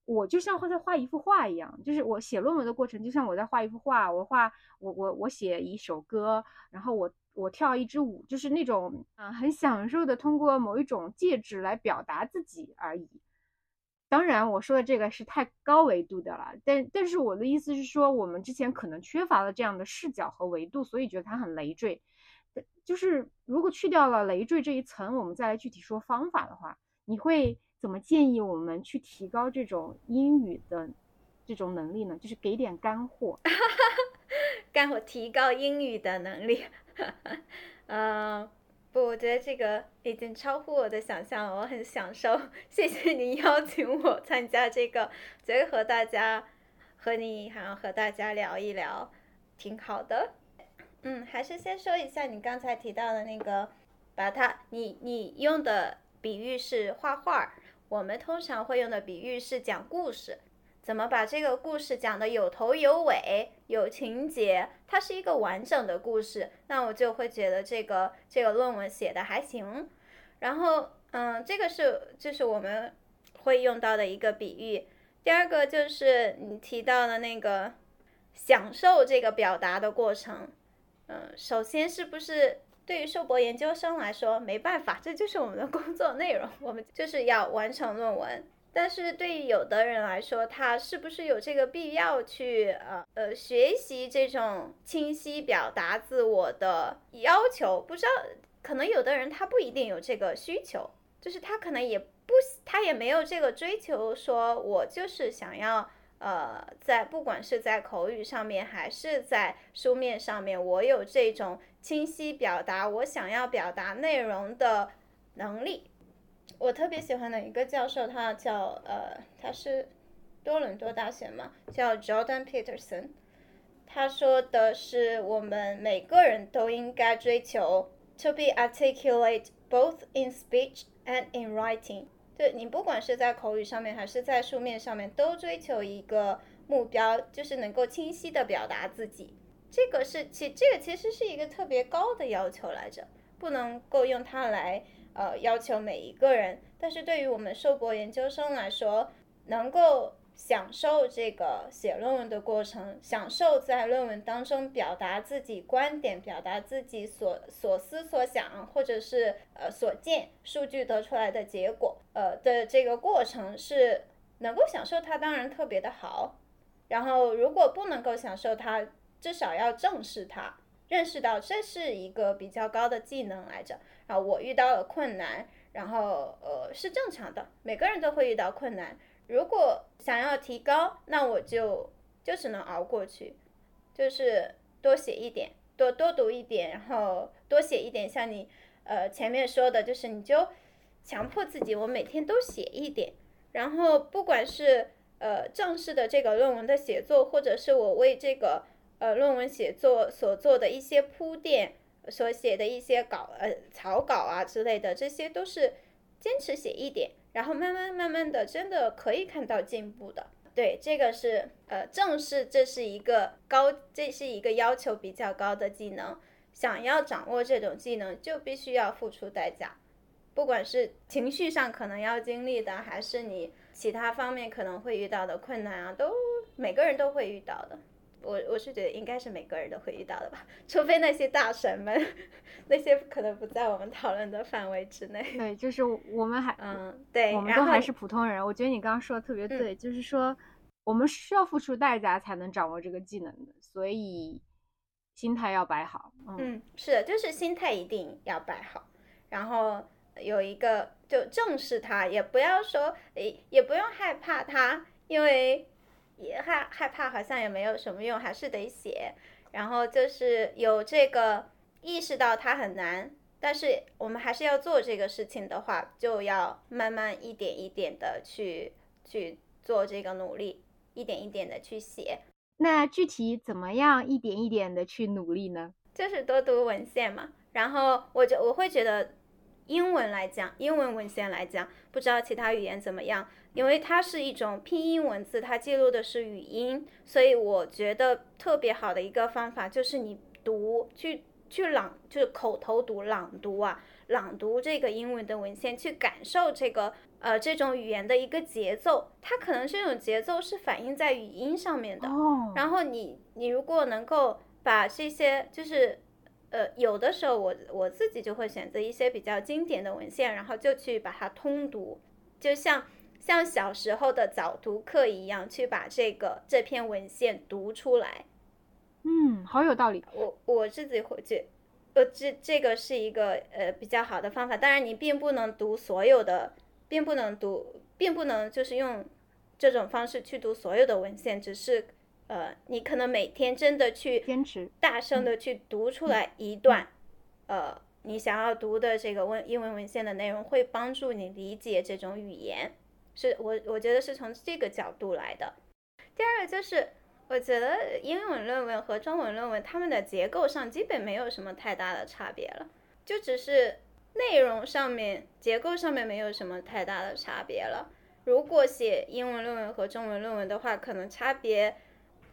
Speaker 1: 我就像在画一幅画一样，就是我写论文的过程就像我在画一幅画，我画我我我写一首歌，然后我我跳一支舞，就是那种啊很享受的通过某一种介质来表达自己而已。当然，我说的这个是太高维度的了，但但是我的意思是说，我们之前可能缺乏了这样的视角和维度，所以觉得它很累赘。就是如果去掉了累赘这一层，我们再来具体说方法的话，你会怎么建议我们去提高这种英语的这种能力呢？就是给点干货，
Speaker 2: 干货，提高英语的能力。嗯。不，我觉得这个已经超乎我的想象了，我很享受。谢谢你邀请我参加这个，觉得和大家和你还要和大家聊一聊，挺好的。嗯，还是先说一下你刚才提到的那个，把它，你你用的比喻是画画，我们通常会用的比喻是讲故事。怎么把这个故事讲的有头有尾、有情节？它是一个完整的故事，那我就会觉得这个这个论文写的还行。然后，嗯，这个是就是我们会用到的一个比喻。第二个就是你提到的那个享受这个表达的过程。嗯，首先是不是对于硕博研究生来说没办法，这就是我们的工作内容，我们就是要完成论文。但是对于有的人来说，他是不是有这个必要去呃呃学习这种清晰表达自我的要求？不知道，可能有的人他不一定有这个需求，就是他可能也不，他也没有这个追求，说我就是想要呃在不管是在口语上面还是在书面上面，我有这种清晰表达我想要表达内容的能力。我特别喜欢的一个教授，他叫呃，他是多伦多大学嘛，叫 Jordan Peterson。他说的是，我们每个人都应该追求 to be articulate both in speech and in writing。对你不管是在口语上面还是在书面上面，都追求一个目标，就是能够清晰的表达自己。这个是其这个其实是一个特别高的要求来着，不能够用它来。呃，要求每一个人，但是对于我们硕博研究生来说，能够享受这个写论文的过程，享受在论文当中表达自己观点、表达自己所所思所想，或者是呃所见数据得出来的结果，呃的这个过程是能够享受它，当然特别的好。然后如果不能够享受它，至少要正视它。认识到这是一个比较高的技能来着，然后我遇到了困难，然后呃是正常的，每个人都会遇到困难。如果想要提高，那我就就只能熬过去，就是多写一点，多多读一点，然后多写一点。像你呃前面说的，就是你就强迫自己，我每天都写一点，然后不管是呃正式的这个论文的写作，或者是我为这个。呃，论文写作所做的一些铺垫，所写的一些稿，呃，草稿啊之类的，这些都是坚持写一点，然后慢慢慢慢的，真的可以看到进步的。对，这个是呃，正是这是一个高，这是一个要求比较高的技能。想要掌握这种技能，就必须要付出代价，不管是情绪上可能要经历的，还是你其他方面可能会遇到的困难啊，都每个人都会遇到的。我我是觉得应该是每个人都会遇到的吧，除非那些大神们，那些可能不在我们讨论的范围之内。
Speaker 1: 对，就是我们还
Speaker 2: 嗯，对，
Speaker 1: 我们都还是普通人。我觉得你刚刚说的特别对，就是说我们需要付出代价才能掌握这个技能的，所以心态要摆好。
Speaker 2: 嗯，是的，就是心态一定要摆好，然后有一个就正视它，也不要说诶，也不用害怕它，因为。也害害怕，好像也没有什么用，还是得写。然后就是有这个意识到它很难，但是我们还是要做这个事情的话，就要慢慢一点一点的去去做这个努力，一点一点的去写。
Speaker 1: 那具体怎么样一点一点的去努力呢？
Speaker 2: 就是多读文献嘛。然后我就我会觉得。英文来讲，英文文献来讲，不知道其他语言怎么样，因为它是一种拼音文字，它记录的是语音，所以我觉得特别好的一个方法就是你读，去去朗，就是口头读、朗读啊，朗读这个英文的文献，去感受这个呃这种语言的一个节奏，它可能这种节奏是反映在语音上面的。
Speaker 1: 哦。
Speaker 2: 然后你你如果能够把这些就是。呃，有的时候我我自己就会选择一些比较经典的文献，然后就去把它通读，就像像小时候的早读课一样，去把这个这篇文献读出来。
Speaker 1: 嗯，好有道理。
Speaker 2: 我我自己会觉，呃，这这个是一个呃比较好的方法。当然，你并不能读所有的，并不能读，并不能就是用这种方式去读所有的文献，只是。呃，你可能每天真的去
Speaker 1: 坚持
Speaker 2: 大声的去读出来一段，呃，你想要读的这个文英文文献的内容，会帮助你理解这种语言。是我我觉得是从这个角度来的。第二个就是，我觉得英文论文和中文论文它们的结构上基本没有什么太大的差别了，就只是内容上面结构上面没有什么太大的差别了。如果写英文论文和中文论文的话，可能差别。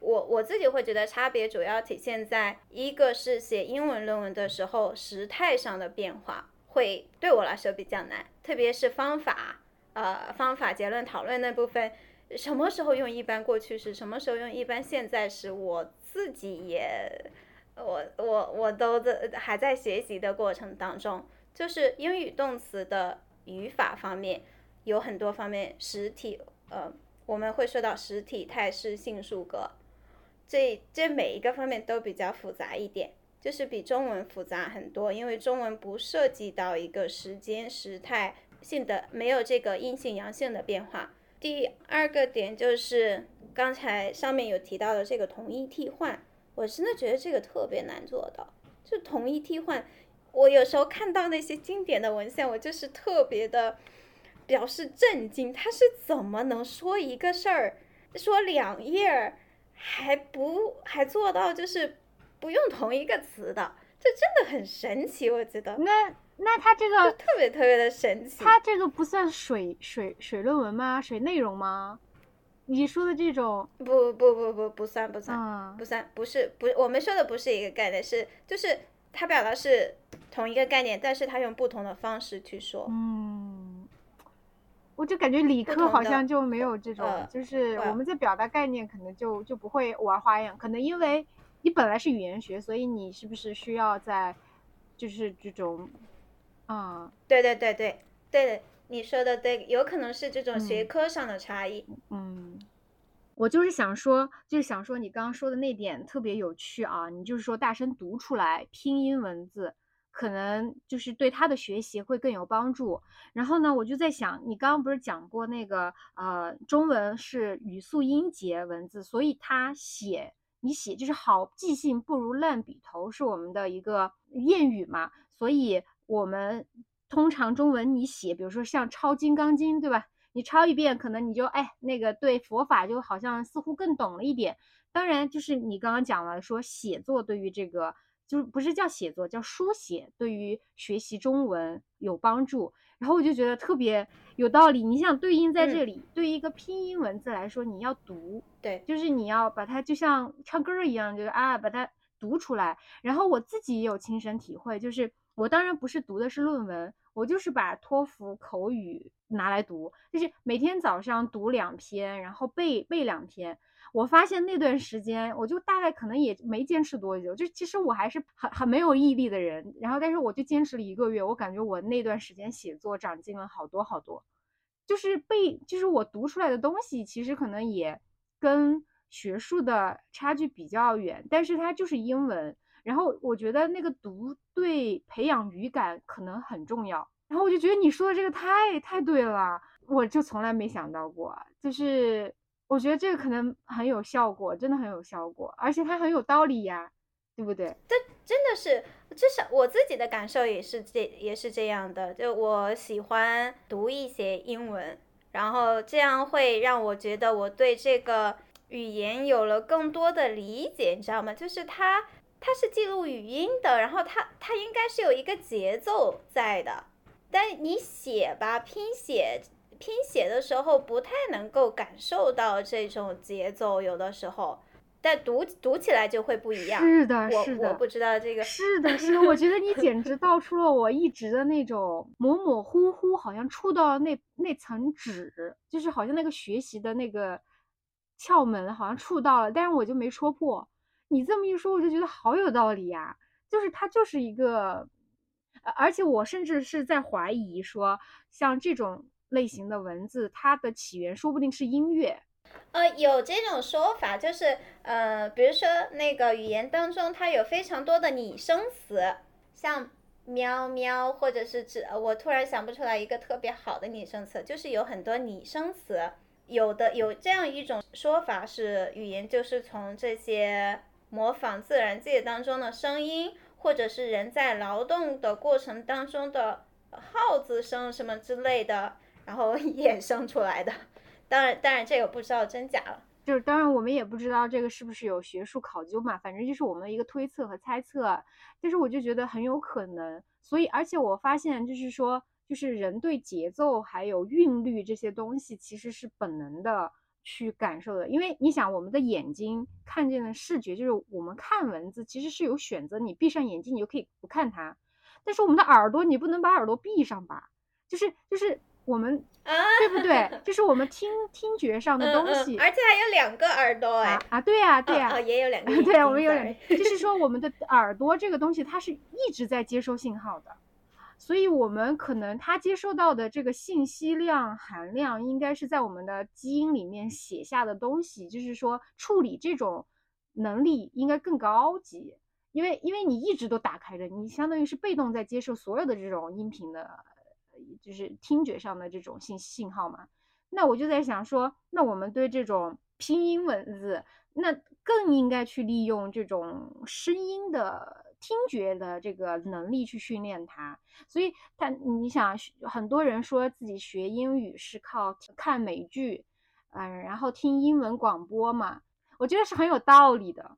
Speaker 2: 我我自己会觉得差别主要体现在一个是写英文论文的时候时态上的变化会对我来说比较难，特别是方法，呃，方法结论讨论那部分，什么时候用一般过去时，什么时候用一般现在时，我自己也，我我我都在还在学习的过程当中，就是英语动词的语法方面有很多方面实体，呃，我们会说到实体态势性数格。这这每一个方面都比较复杂一点，就是比中文复杂很多，因为中文不涉及到一个时间时态性的，没有这个阴性阳性的变化。第二个点就是刚才上面有提到的这个同义替换，我真的觉得这个特别难做到。就同义替换，我有时候看到那些经典的文献，我就是特别的表示震惊，他是怎么能说一个事儿，说两页儿？还不还做到就是不用同一个词的，这真的很神奇，我觉得。
Speaker 1: 那那他这个
Speaker 2: 特别特别的神奇。
Speaker 1: 他这个不算水水水论文吗？水内容吗？你说的这种？
Speaker 2: 不不不不不算不算不算不是不我们说的不是一个概念，是就是他表达是同一个概念，但是他用不同的方式去说。
Speaker 1: 嗯。我就感觉理科好像就没有这种，就是我们在表达概念可能就就不会玩花样，可能因为你本来是语言学，所以你是不是需要在，就是这种，嗯，
Speaker 2: 对对对对对，你说的对，有可能是这种学科上的差异。
Speaker 1: 嗯，我就是想说，就是想说你刚刚说的那点特别有趣啊，你就是说大声读出来拼音文字。可能就是对他的学习会更有帮助。然后呢，我就在想，你刚刚不是讲过那个呃，中文是语速音节文字，所以他写你写就是好记性不如烂笔头，是我们的一个谚语嘛。所以我们通常中文你写，比如说像抄《金刚经》，对吧？你抄一遍，可能你就哎那个对佛法就好像似乎更懂了一点。当然，就是你刚刚讲了说写作对于这个。就是不是叫写作，叫书写，对于学习中文有帮助。然后我就觉得特别有道理。你想对应在这里，对于一个拼音文字来说，你要读，
Speaker 2: 对，
Speaker 1: 就是你要把它就像唱歌一样，就是啊，把它读出来。然后我自己也有亲身体会，就是我当然不是读的是论文，我就是把托福口语拿来读，就是每天早上读两篇，然后背背两篇。我发现那段时间，我就大概可能也没坚持多久，就其实我还是很很没有毅力的人。然后，但是我就坚持了一个月，我感觉我那段时间写作长进了好多好多。就是背，就是我读出来的东西，其实可能也跟学术的差距比较远，但是它就是英文。然后我觉得那个读对培养语感可能很重要。然后我就觉得你说的这个太太对了，我就从来没想到过，就是我觉得这个可能很有效果，真的很有效果，而且它很有道理呀，对不对？
Speaker 2: 这真的是，至少我自己的感受也是这也是这样的。就我喜欢读一些英文，然后这样会让我觉得我对这个语言有了更多的理解，你知道吗？就是它它是记录语音的，然后它它应该是有一个节奏在的。但你写吧，拼写拼写的时候不太能够感受到这种节奏，有的时候，但读读起来就会不一样。
Speaker 1: 是的，是的，
Speaker 2: 我不知道这个。
Speaker 1: 是的，是的，我觉得你简直道出了我一直的那种模模糊糊，好像触到了那那层纸，就是好像那个学习的那个窍门，好像触到了，但是我就没戳破。你这么一说，我就觉得好有道理呀，就是它就是一个。而且我甚至是在怀疑说，像这种类型的文字，它的起源说不定是音乐。
Speaker 2: 呃，有这种说法，就是呃，比如说那个语言当中，它有非常多的拟声词，像喵喵，或者是指，我突然想不出来一个特别好的拟声词，就是有很多拟声词。有的有这样一种说法是，语言就是从这些模仿自然界当中的声音。或者是人在劳动的过程当中的耗子声什么之类的，然后 衍生出来的。当然，当然这个不知道真假了。
Speaker 1: 就是当然我们也不知道这个是不是有学术考究嘛，反正就是我们的一个推测和猜测。但是我就觉得很有可能。所以，而且我发现就是说，就是人对节奏还有韵律这些东西其实是本能的。去感受的，因为你想，我们的眼睛看见的视觉，就是我们看文字其实是有选择，你闭上眼睛你就可以不看它，但是我们的耳朵你不能把耳朵闭上吧？就是就是我们，对不对？就是我们听听觉上的东西，
Speaker 2: 而且还有两个耳朵哎
Speaker 1: 啊，对呀对呀，
Speaker 2: 也有两个，
Speaker 1: 对啊，我们有两，就是说我们的耳朵这个东西它是一直在接收信号的。所以，我们可能它接收到的这个信息量含量，应该是在我们的基因里面写下的东西，就是说处理这种能力应该更高级，因为因为你一直都打开着，你相当于是被动在接受所有的这种音频的，就是听觉上的这种信信号嘛。那我就在想说，那我们对这种拼音文字，那更应该去利用这种声音的。听觉的这个能力去训练它，所以他你想，很多人说自己学英语是靠看美剧，嗯，然后听英文广播嘛，我觉得是很有道理的。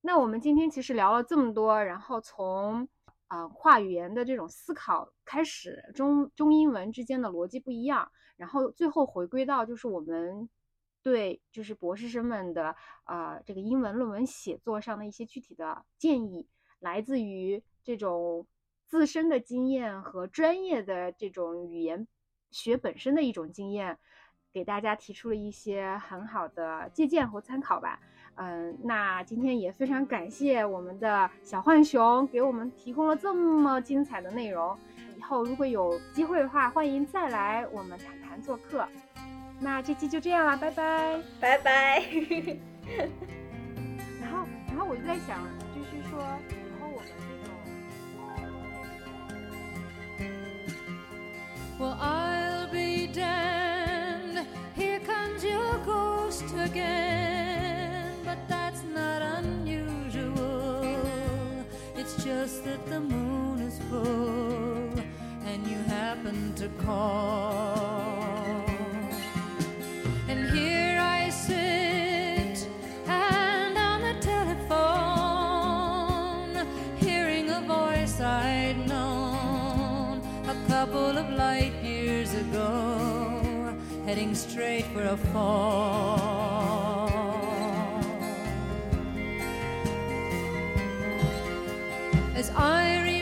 Speaker 1: 那我们今天其实聊了这么多，然后从啊跨语言的这种思考开始，中中英文之间的逻辑不一样，然后最后回归到就是我们对就是博士生们的啊这个英文论文写作上的一些具体的建议。来自于这种自身的经验和专业的这种语言学本身的一种经验，给大家提出了一些很好的借鉴和参考吧。嗯，那今天也非常感谢我们的小浣熊给我们提供了这么精彩的内容。以后如果有机会的话，欢迎再来我们谈谈做客。那这期就这样了，拜拜，
Speaker 2: 拜拜。
Speaker 1: 然后，然后我就在想，就是说。Well, I'll be damned. Here comes your ghost again. It's just that the moon is full and you happen to call. And here I sit and on the telephone, hearing a voice I'd known a couple of light years ago, heading straight for a fall. As I